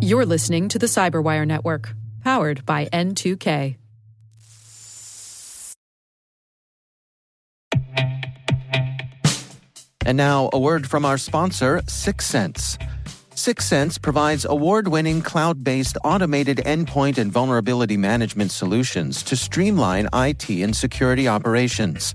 You're listening to the Cyberwire Network, powered by N2K. And now, a word from our sponsor, Syxsense. Syxsense provides award winning cloud based automated endpoint and vulnerability management solutions to streamline IT and security operations.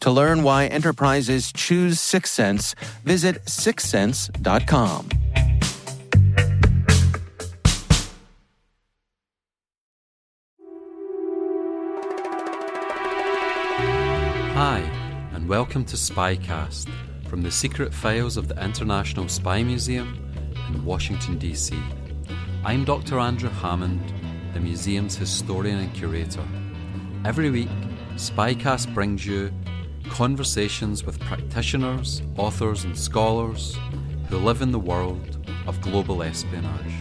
To learn why enterprises choose Syxsense, visit syxsense.com. Hi, and welcome to Spycast from the secret files of the International Spy Museum in Washington, D.C. I'm Dr. Andrew Hammond, the museum's historian and curator. Every week, Spycast brings you conversations with practitioners, authors, and scholars who live in the world of global espionage.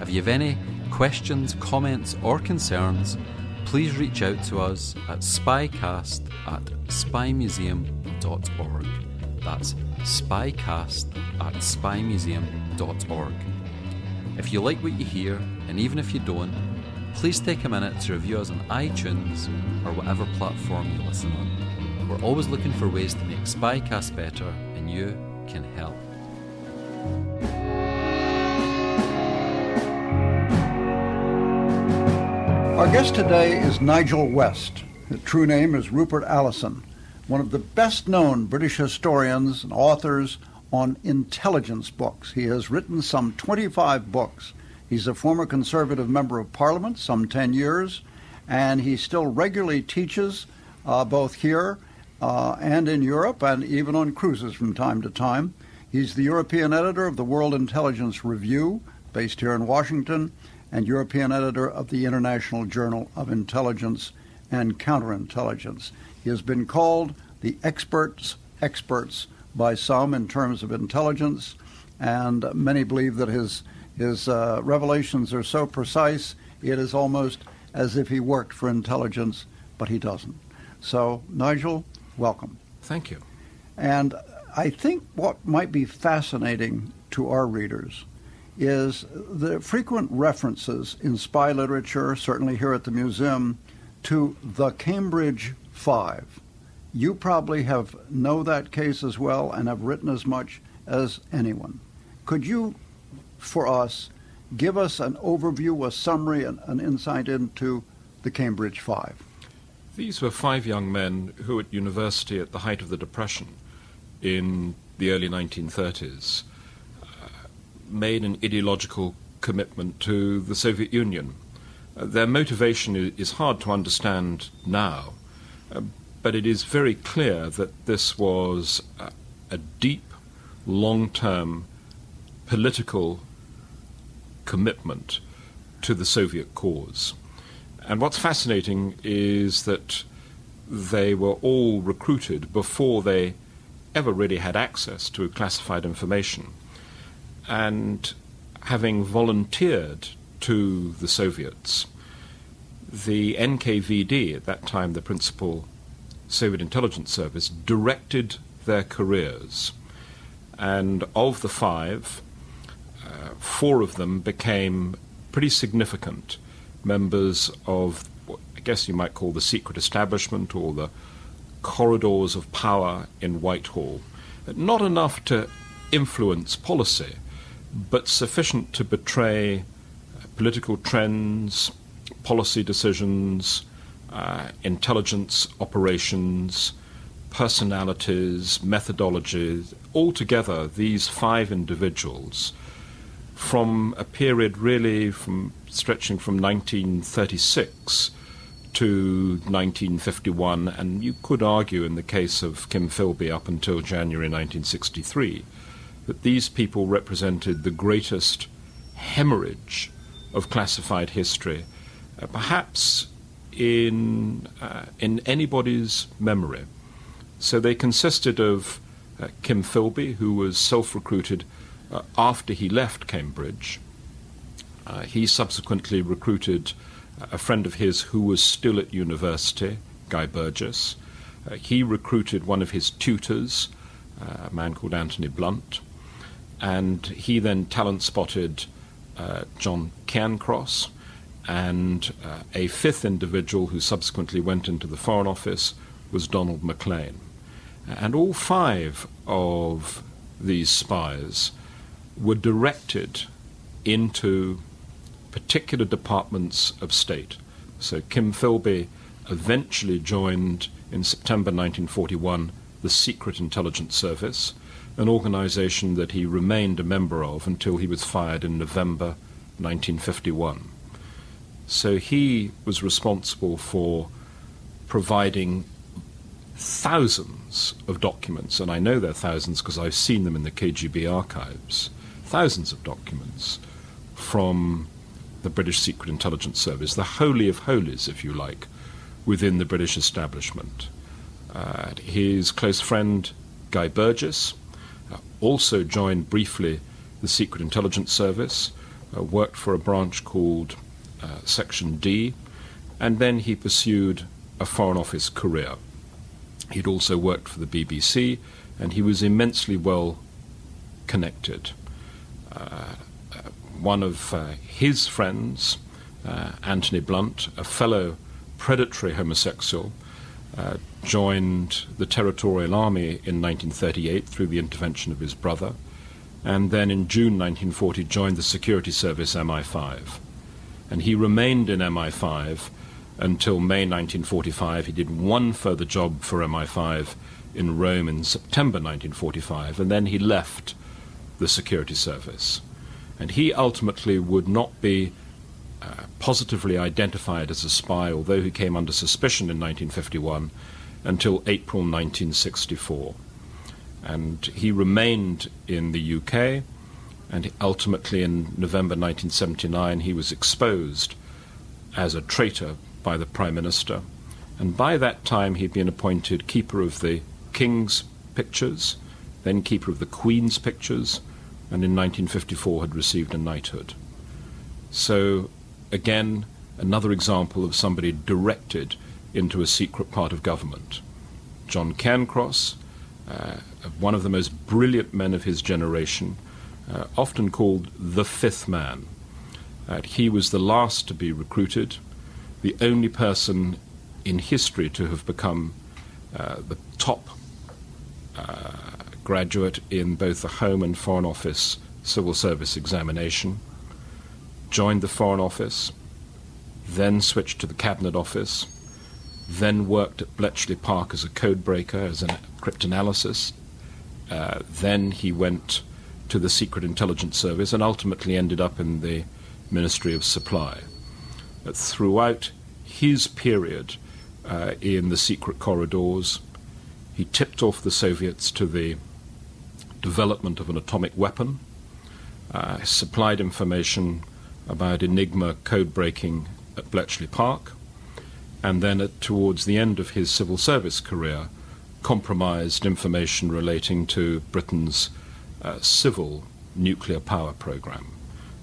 If you have any questions, comments, or concerns, please reach out to us at spycast at spymuseum.org. That's spycast at spymuseum.org. If you like what you hear, and even if you don't, please take a minute to review us on iTunes or whatever platform you listen on. We're always looking for ways to make Spycast better, and you can help. Our guest today is Nigel West. His true name is Rupert Allason, one of the best known British historians and authors on intelligence books. He has written some 25 books. He's a former Conservative Member of Parliament, some 10 years, and he still regularly teaches uh, both here uh, and in Europe and even on cruises from time to time. He's the European editor of the World Intelligence Review, based here in Washington, and European editor of the International Journal of Intelligence and Counterintelligence. He has been called the experts' experts by some in terms of intelligence, and many believe that his his uh, revelations are so precise it is almost as if he worked for intelligence, but he doesn't. So, Nigel, welcome. Thank you. And I think what might be fascinating to our readers is the frequent references in spy literature, certainly here at the museum, to the Cambridge Five. You probably have know that case as well and have written as much as anyone. Could you, for us, give us an overview, a summary, an, an insight into the Cambridge Five? These were five young men who, at university at the height of the Depression in the early 1930s, uh, made an ideological commitment to the Soviet Union. Uh, their motivation is hard to understand now, uh, but it is very clear that this was a, deep, long term political commitment to the Soviet cause. And what's fascinating is that they were all recruited before they ever really had access to classified information. And having volunteered to the Soviets, the NKVD, at that time the principal Soviet intelligence service, directed their careers. And of the five, uh, four of them became pretty significant members of I guess you might call the secret establishment or the corridors of power in Whitehall. Not enough to influence policy, but sufficient to betray political trends, policy decisions, uh, intelligence operations, personalities, methodologies. Altogether, these five individuals, from a period really from stretching from 1936 to 1951, and you could argue in the case of Kim Philby up until January 1963, that these people represented the greatest hemorrhage of classified history, uh, perhaps in, uh, in anybody's memory. So they consisted of uh, Kim Philby, who was self recruited uh, after he left Cambridge. Uh, he subsequently recruited a friend of his who was still at university, Guy Burgess. Uh, he recruited one of his tutors, uh, a man called Anthony Blunt, and he then talent spotted uh, John Cairncross and uh, a fifth individual who subsequently went into the Foreign Office was Donald Maclean. And all five of these spies were directed into particular departments of state. So Kim Philby eventually joined in September 1941 the Secret Intelligence Service, an organization that he remained a member of until he was fired in November 1951. So he was responsible for providing thousands of documents, and I know they're thousands because I've seen them in the KGB archives, thousands of documents from the British Secret Intelligence Service, the holy of holies, if you like, within the British establishment. Uh, his close friend, Guy Burgess, uh, also joined briefly the Secret Intelligence Service, uh, worked for a branch called uh, Section D, and then he pursued a Foreign Office career. He'd also worked for the BBC, and he was immensely well connected. Uh, one of uh, his friends, uh, Anthony Blunt, a fellow predatory homosexual, joined the Territorial Army in 1938 through the intervention of his brother, and then in June 1940 joined the security service MI5. And he remained in MI5 until May 1945. He did one further job for MI5 in Rome in September 1945, and then he left the security service and he ultimately would not be uh, positively identified as a spy, although he came under suspicion in 1951 until April 1964. And he remained in the UK, and ultimately in November 1979 he was exposed as a traitor by the Prime Minister. And by that time he'd been appointed Keeper of the King's Pictures, then Keeper of the Queen's Pictures, and in 1954 had received a knighthood. So, again, another example of somebody directed into a secret part of government. John Cairncross, uh, one of the most brilliant men of his generation, uh, often called the fifth man. Uh, he was the last to be recruited, the only person in history to have become uh, the top uh, graduate in both the Home and Foreign Office civil service examination, joined the Foreign Office, then switched to the Cabinet Office, then worked at Bletchley Park as a code breaker, as a cryptanalyst. Uh, then he went to the Secret Intelligence Service and ultimately ended up in the Ministry of Supply. But throughout his period uh, in the secret corridors, he tipped off the Soviets to the development of an atomic weapon, uh, supplied information about Enigma code breaking at Bletchley Park, and then at, towards the end of his civil service career, compromised information relating to Britain's uh, civil nuclear power program.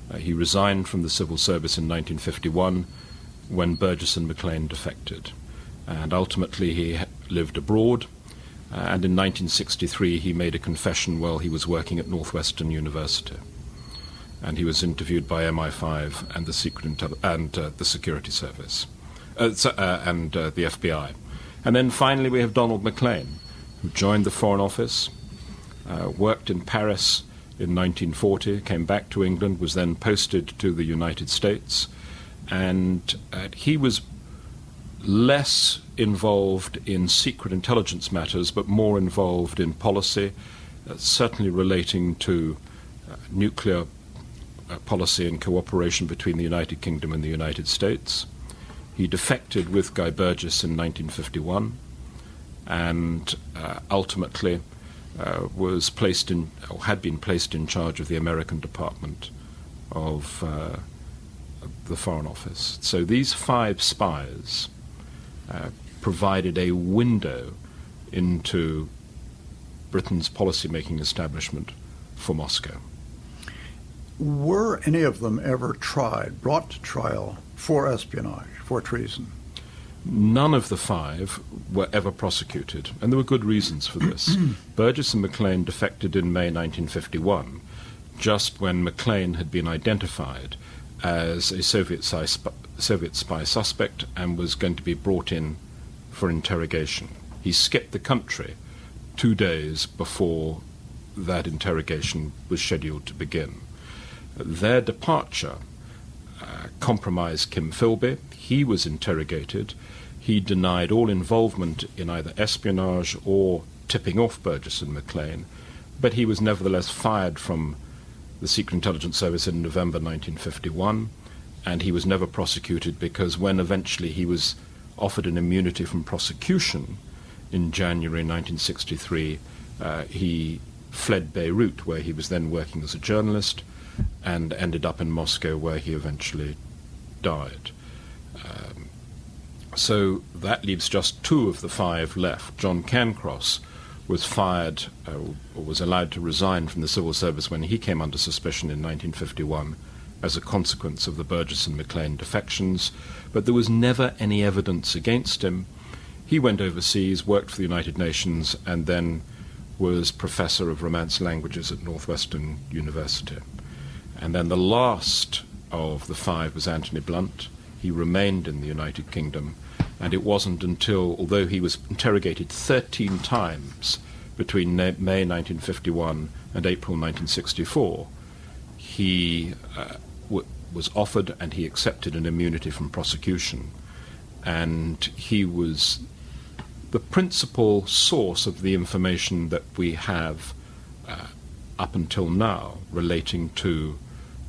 Uh, he resigned from the civil service in 1951 when Burgess and Maclean defected, and ultimately he lived abroad uh, and in 1963, he made a confession while he was working at Northwestern University. And he was interviewed by MI5 and the Secret and uh, the Security Service, uh, uh and uh, the FBI. And then finally, we have Donald Maclean, who joined the Foreign Office, uh, worked in Paris in 1940, came back to England, was then posted to the United States, and he was less involved in secret intelligence matters, but more involved in policy, uh, certainly relating to uh, nuclear uh, policy and cooperation between the United Kingdom and the United States. He defected with Guy Burgess in 1951 and uh, ultimately uh, was placed in, or had been placed in charge of the American Department of the Foreign Office. So these five spies uh, provided a window into Britain's policy-making establishment for Moscow. Were any of them ever tried, brought to trial for espionage, for treason? None of the five were ever prosecuted, and there were good reasons for this. Burgess and Maclean defected in May 1951, just when Maclean had been identified as a Soviet spy, Soviet spy suspect and was going to be brought in for interrogation. He skipped the country two days before that interrogation was scheduled to begin. Their departure uh, compromised Kim Philby. He was interrogated. He denied all involvement in either espionage or tipping off Burgess and Maclean, but he was nevertheless fired from the Secret Intelligence Service in November 1951, and he was never prosecuted because when eventually he was offered an immunity from prosecution in January 1963, uh, he fled Beirut, where he was then working as a journalist, and ended up in Moscow, where he eventually died. Um, so that leaves just two of the five left. John Cairncross was fired uh, or was allowed to resign from the civil service when he came under suspicion in 1951 as a consequence of the Burgess and Maclean defections, but there was never any evidence against him. He went overseas, worked for the United Nations, and then was professor of Romance languages at Northwestern University. And then the last of the five was Anthony Blunt. He remained in the United Kingdom and it wasn't until, although he was interrogated 13 times between May 1951 and April 1964, he uh, was offered and he accepted an immunity from prosecution. And he was the principal source of the information that we have uh, up until now relating to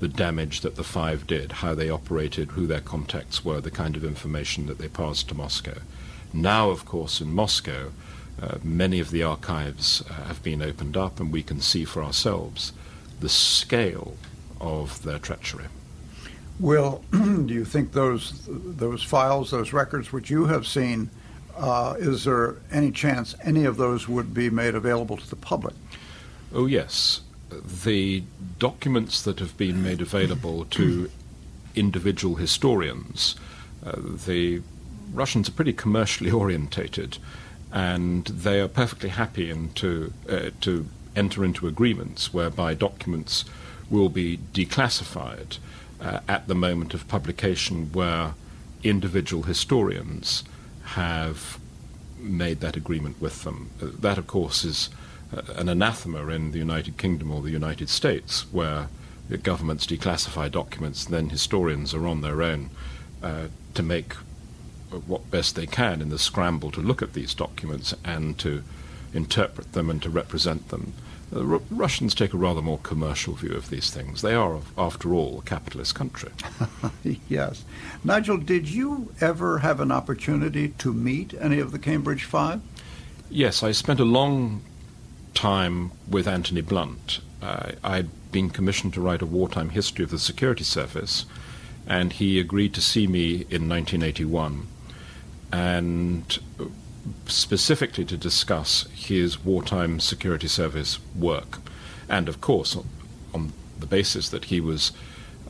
the damage that the five did, how they operated, who their contacts were, the kind of information that they passed to Moscow. Now, of course, in Moscow, uh, many of the archives uh, have been opened up, and we can see for ourselves the scale of their treachery. Will, do you think those those files, those records which you have seen, uh, is there any chance any of those would be made available to the public? Oh yes, the documents that have been made available to individual historians, uh, the Russians are pretty commercially orientated, and they are perfectly happy to uh, to enter into agreements whereby documents will be declassified uh, at the moment of publication, where individual historians have made that agreement with them. Uh, that, of course, is an anathema in the United Kingdom or the United States, where governments declassify documents, and then historians are on their own uh, to make what best they can in the scramble to look at these documents and to interpret them and to represent them. The R- Russians take a rather more commercial view of these things. They are, after all, a capitalist country. yes. Nigel, did you ever have an opportunity to meet any of the Cambridge Five? Yes, I spent a long time with Anthony Blunt. Uh, I'd been commissioned to write a wartime history of the security service, and he agreed to see me in 1981 and specifically to discuss his wartime security service work. And of course, on the basis that he was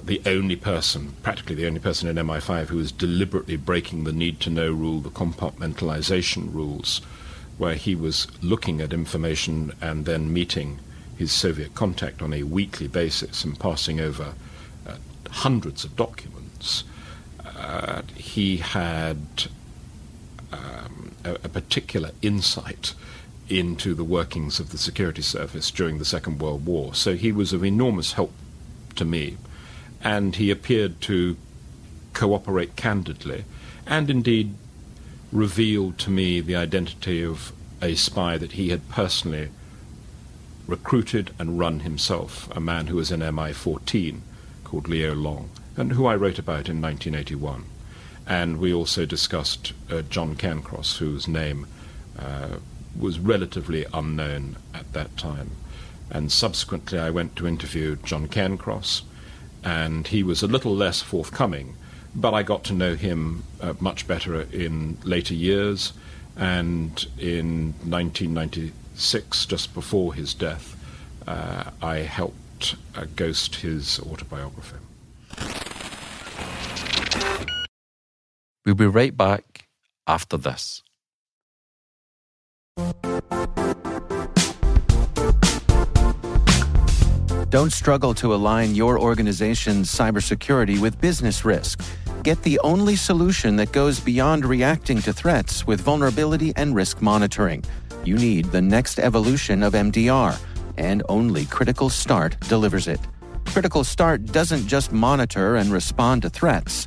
the only person, practically the only person in MI5 who was deliberately breaking the need to know rule, the compartmentalization rules where he was looking at information and then meeting his Soviet contact on a weekly basis and passing over uh, hundreds of documents. Uh, he had um, a, a, particular insight into the workings of the security service during the Second World War. So he was of enormous help to me, and he appeared to cooperate candidly, and indeed revealed to me the identity of a spy that he had personally recruited and run himself, a man who was in MI14 called Leo Long, and who I wrote about in 1981. And we also discussed uh, John Cairncross, whose name uh, was relatively unknown at that time. And subsequently, I went to interview John Cairncross, and he was a little less forthcoming, but I got to know him uh, much better in later years. And in 1996, just before his death, uh, I helped uh, ghost his autobiography. We'll be right back after this. Don't struggle to align your organization's cybersecurity with business risk. Get the only solution that goes beyond reacting to threats with vulnerability and risk monitoring. You need the next evolution of MDR, and only Critical Start delivers it. Critical Start doesn't just monitor and respond to threats.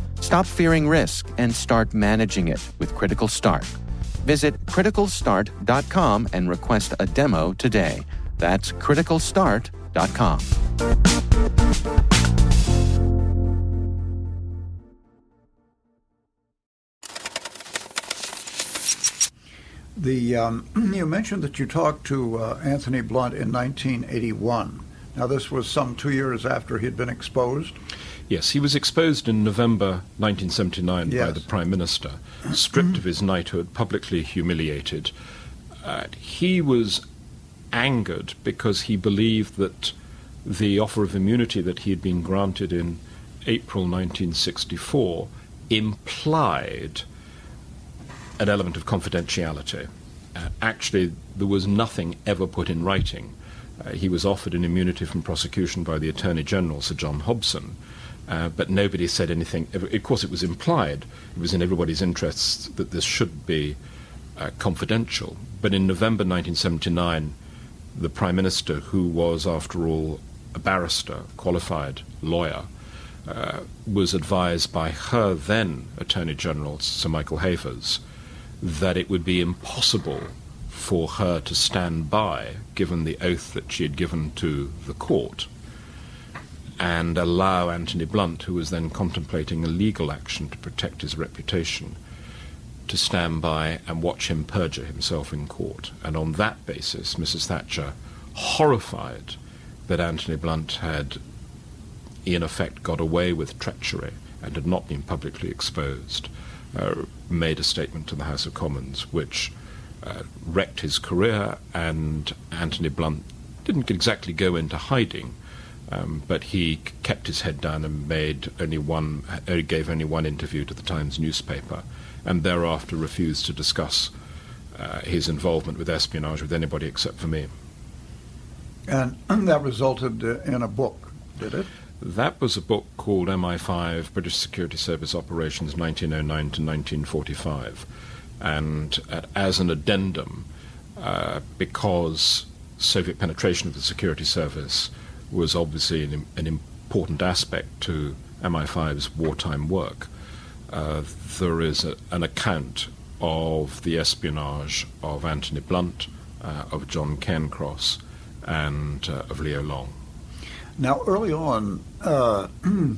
Stop fearing risk and start managing it with Critical Start. Visit criticalstart.com and request a demo today. That's criticalstart.com. The um, you mentioned that you talked to uh, Anthony Blunt in 1981. Now this was some two years after he had been exposed. Yes, he was exposed in November 1979 yes. by the Prime Minister, stripped of his knighthood, publicly humiliated. Uh, he was angered because he believed that the offer of immunity that he had been granted in April 1964 implied an element of confidentiality. Uh, actually, there was nothing ever put in writing. Uh, he was offered an immunity from prosecution by the Attorney General, Sir John Hobson, uh, but nobody said anything. Of course, it was implied. It was in everybody's interests that this should be uh, confidential. But in November 1979, the Prime Minister, who was, after all, a barrister, qualified lawyer, uh, was advised by her then Attorney General, Sir Michael Havers, that it would be impossible for her to stand by, given the oath that she had given to the court, and allow Anthony Blunt, who was then contemplating a legal action to protect his reputation, to stand by and watch him perjure himself in court. And on that basis, Mrs. Thatcher, horrified that Anthony Blunt had, in effect, got away with treachery and had not been publicly exposed, uh, made a statement to the House of Commons which uh, wrecked his career, and Anthony Blunt didn't exactly go into hiding, um, but he kept his head down and made only one, uh, gave only one interview to the Times newspaper, and thereafter refused to discuss uh, his involvement with espionage with anybody except for me. And that resulted uh, in a book, did it? That was a book called MI5 British Security Service Operations 1909 to 1945. And uh, as an addendum, uh, because Soviet penetration of the security service was obviously an, an important aspect to MI5's wartime work. Uh, there is a, an account of the espionage of Anthony Blunt, uh, of John Cairncross, and uh, of Leo Long. Now, early on, uh,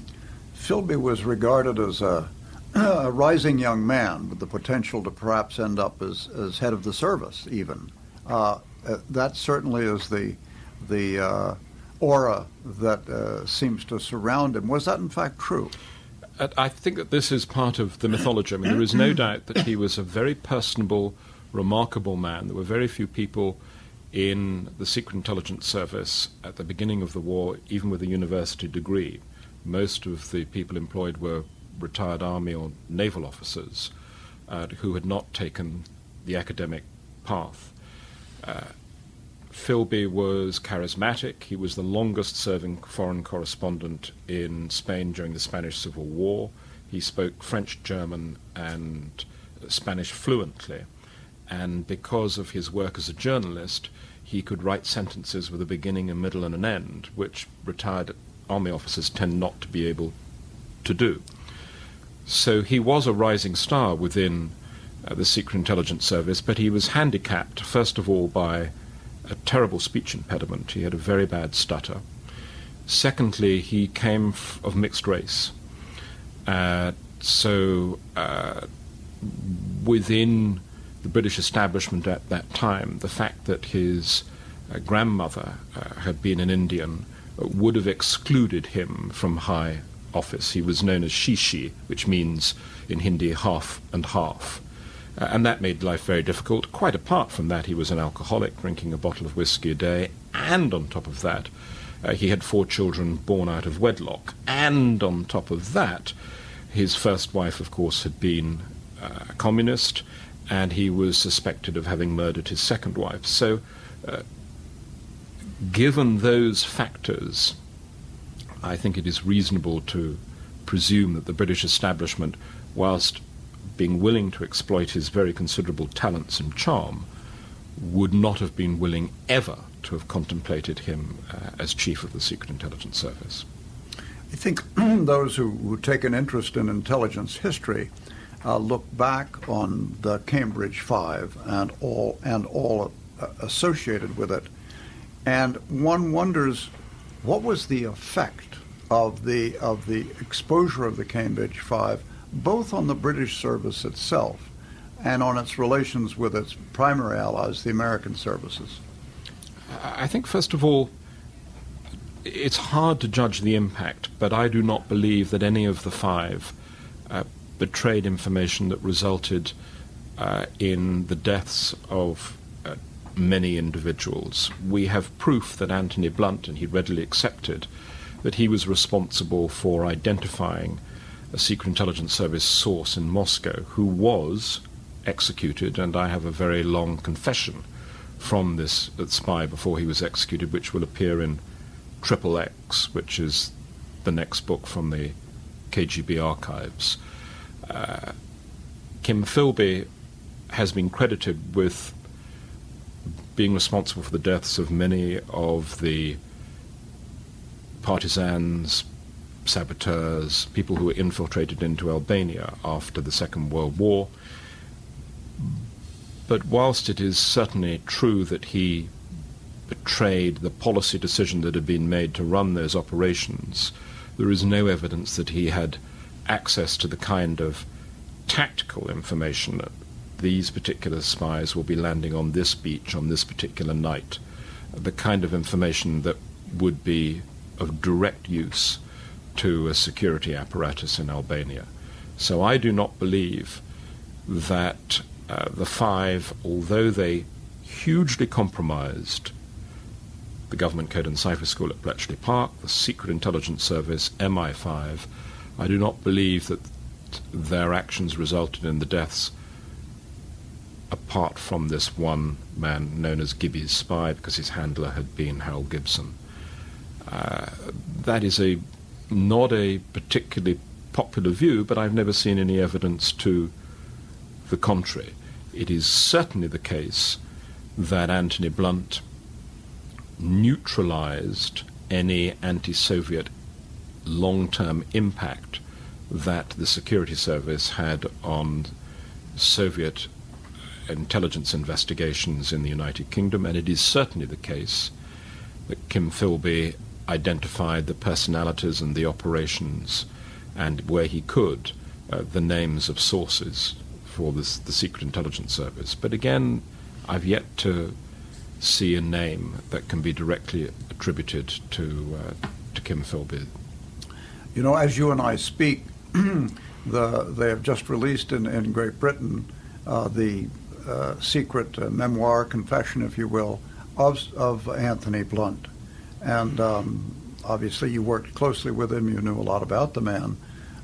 Philby was regarded as a, a, rising young man with the potential to perhaps end up as, as head of the service, even. Uh, uh, that certainly is the the aura that uh, seems to surround him. Was that in fact true? I think that this is part of the mythology. I mean, there is no doubt that he was a very personable, remarkable man. There were very few people in the Secret Intelligence Service at the beginning of the war, even with a university degree. Most of the people employed were retired army or naval officers uh, who had not taken the academic path. Uh, Philby was charismatic. He was the longest serving foreign correspondent in Spain during the Spanish Civil War. He spoke French, German, and Spanish fluently. And because of his work as a journalist, he could write sentences with a beginning, a middle, and an end, which retired army officers tend not to be able to do. So he was a rising star within uh, the Secret Intelligence Service, but he was handicapped, first of all, by a terrible speech impediment. He had a very bad stutter. Secondly, he came f- of mixed race. Uh, so uh, within the British establishment at that time, the fact that his uh, grandmother uh, had been an Indian uh, would have excluded him from high office. He was known as Shishi, which means in Hindi half and half. Uh, and that made life very difficult. Quite apart from that, he was an alcoholic, drinking a bottle of whiskey a day, and on top of that, uh, he had four children born out of wedlock. And on top of that, his first wife, of course, had been uh, a communist, and he was suspected of having murdered his second wife. So, uh, given those factors, I think it is reasonable to presume that the British establishment, whilst being willing to exploit his very considerable talents and charm, would not have been willing ever to have contemplated him uh, as chief of the Secret Intelligence Service. I think those who, who, take an interest in intelligence history uh, look back on the Cambridge Five and all and all uh, associated with it, and one wonders what was the effect of the of the exposure of the Cambridge Five both on the British service itself and on its relations with its primary allies, the American services? I think, first of all, it's hard to judge the impact, but I do not believe that any of the five uh, betrayed information that resulted uh, in the deaths of uh, many individuals. We have proof that Anthony Blunt, and he readily accepted, that he was responsible for identifying a Secret Intelligence Service source in Moscow who was executed, and I have a very long confession from this spy before he was executed, which will appear in Triplex, which is the next book from the KGB archives. Uh, Kim Philby has been credited with being responsible for the deaths of many of the partisans, saboteurs, people who were infiltrated into Albania after the Second World War. But whilst it is certainly true that he betrayed the policy decision that had been made to run those operations, there is no evidence that he had access to the kind of tactical information that these particular spies will be landing on this beach on this particular night, the kind of information that would be of direct use to a security apparatus in Albania. So I do not believe that uh, the five, although they hugely compromised the Government Code and Cipher School at Bletchley Park, the Secret Intelligence Service, MI5, I do not believe that their actions resulted in the deaths apart from this one man known as Gibby's spy because his handler had been Harold Gibson. Uh, that is a not a particularly popular view, but I've never seen any evidence to the contrary. It is certainly the case that Anthony Blunt neutralized any anti Soviet long term impact that the security service had on Soviet intelligence investigations in the United Kingdom, and it is certainly the case that Kim Philby identified the personalities and the operations, and where he could, uh, the names of sources for this, the Secret Intelligence Service. But again, I've yet to see a name that can be directly attributed to uh, to Kim Philby. You know, as you and I speak, the, they have just released in, in Great Britain uh, the uh, secret uh, memoir, confession, if you will, of, of Anthony Blunt. And um, obviously, you worked closely with him, you knew a lot about the man.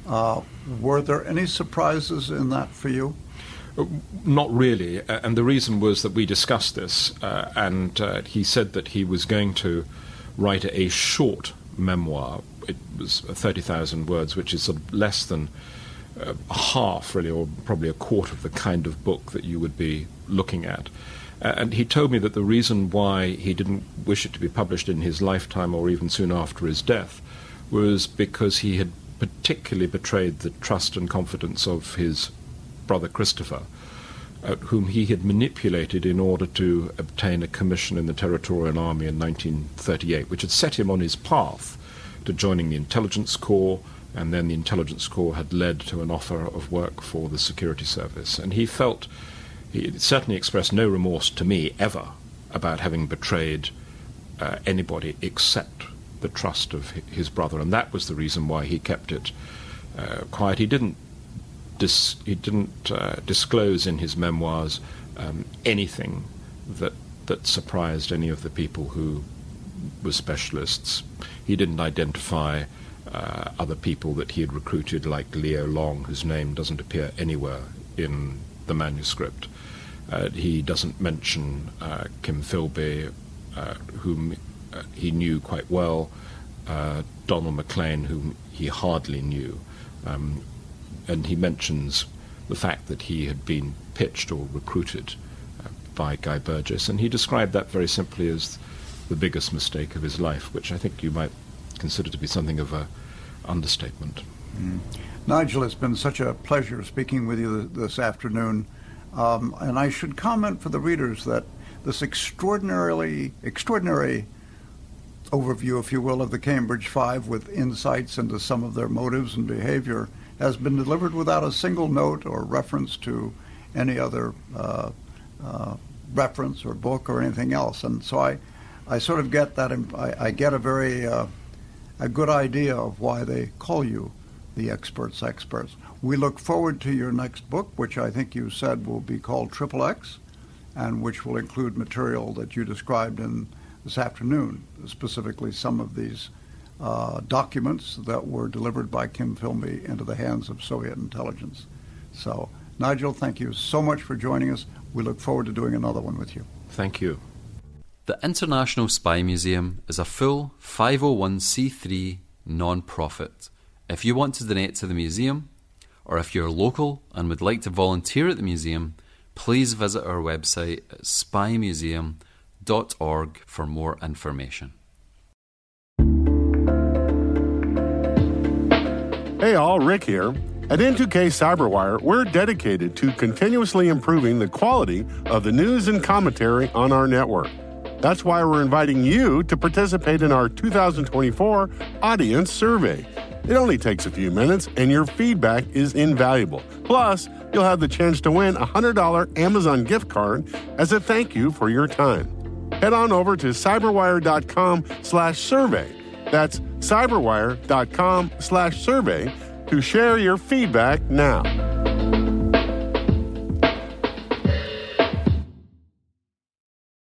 Uh, were there any surprises in that for you? Uh, not really, and the reason was that we discussed this, uh, and uh, he said that he was going to write a short memoir. It was 30,000 words, which is sort of less than uh, half, really, or probably a quarter of the kind of book that you would be looking at. Uh, and he told me that the reason why he didn't wish it to be published in his lifetime or even soon after his death was because he had particularly betrayed the trust and confidence of his brother Christopher, uh, whom he had manipulated in order to obtain a commission in the Territorial Army in 1938, which had set him on his path to joining the Intelligence Corps, and then the Intelligence Corps had led to an offer of work for the Security Service. And he felt, he certainly expressed no remorse to me ever about having betrayed uh, anybody except the trust of his brother, and that was the reason why he kept it uh, quiet. He didn't dis- he didn't uh, disclose in his memoirs um, anything that that surprised any of the people who were specialists. He didn't identify uh, other people that he had recruited, like Leo Long, whose name doesn't appear anywhere in the manuscript. Uh, he doesn't mention uh, Kim Philby, uh, whom uh, he knew quite well, uh, Donald Maclean, whom he hardly knew. Um, and he mentions the fact that he had been pitched or recruited uh, by Guy Burgess, and he described that very simply as the biggest mistake of his life, which I think you might consider to be something of a understatement. Mm. Nigel, it's been such a pleasure speaking with you this afternoon. Um, and I should comment for the readers that this extraordinarily extraordinary overview, if you will, of the Cambridge Five with insights into some of their motives and behavior has been delivered without a single note or reference to any other uh, uh, reference or book or anything else. And so I, I sort of get that, I, I get a very uh, a good idea of why they call you the experts experts. We look forward to your next book, which I think you said will be called Triplex, and which will include material that you described in this afternoon, specifically some of these uh, documents that were delivered by Kim Philby into the hands of Soviet intelligence. So, Nigel, thank you so much for joining us. We look forward to doing another one with you. Thank you. The International Spy Museum is a full 501c3 non profit. If you want to donate to the museum, or if you're local and would like to volunteer at the museum, please visit our website at spymuseum.org for more information. Hey all, Rick here. At N2K Cyberwire, we're dedicated to continuously improving the quality of the news and commentary on our network. That's why we're inviting you to participate in our 2024 audience survey. It only takes a few minutes, and your feedback is invaluable. Plus, you'll have the chance to win a $100 Amazon gift card as a thank you for your time. Head on over to cyberwire.com slash survey that's cyberwire.com slash survey to share your feedback now.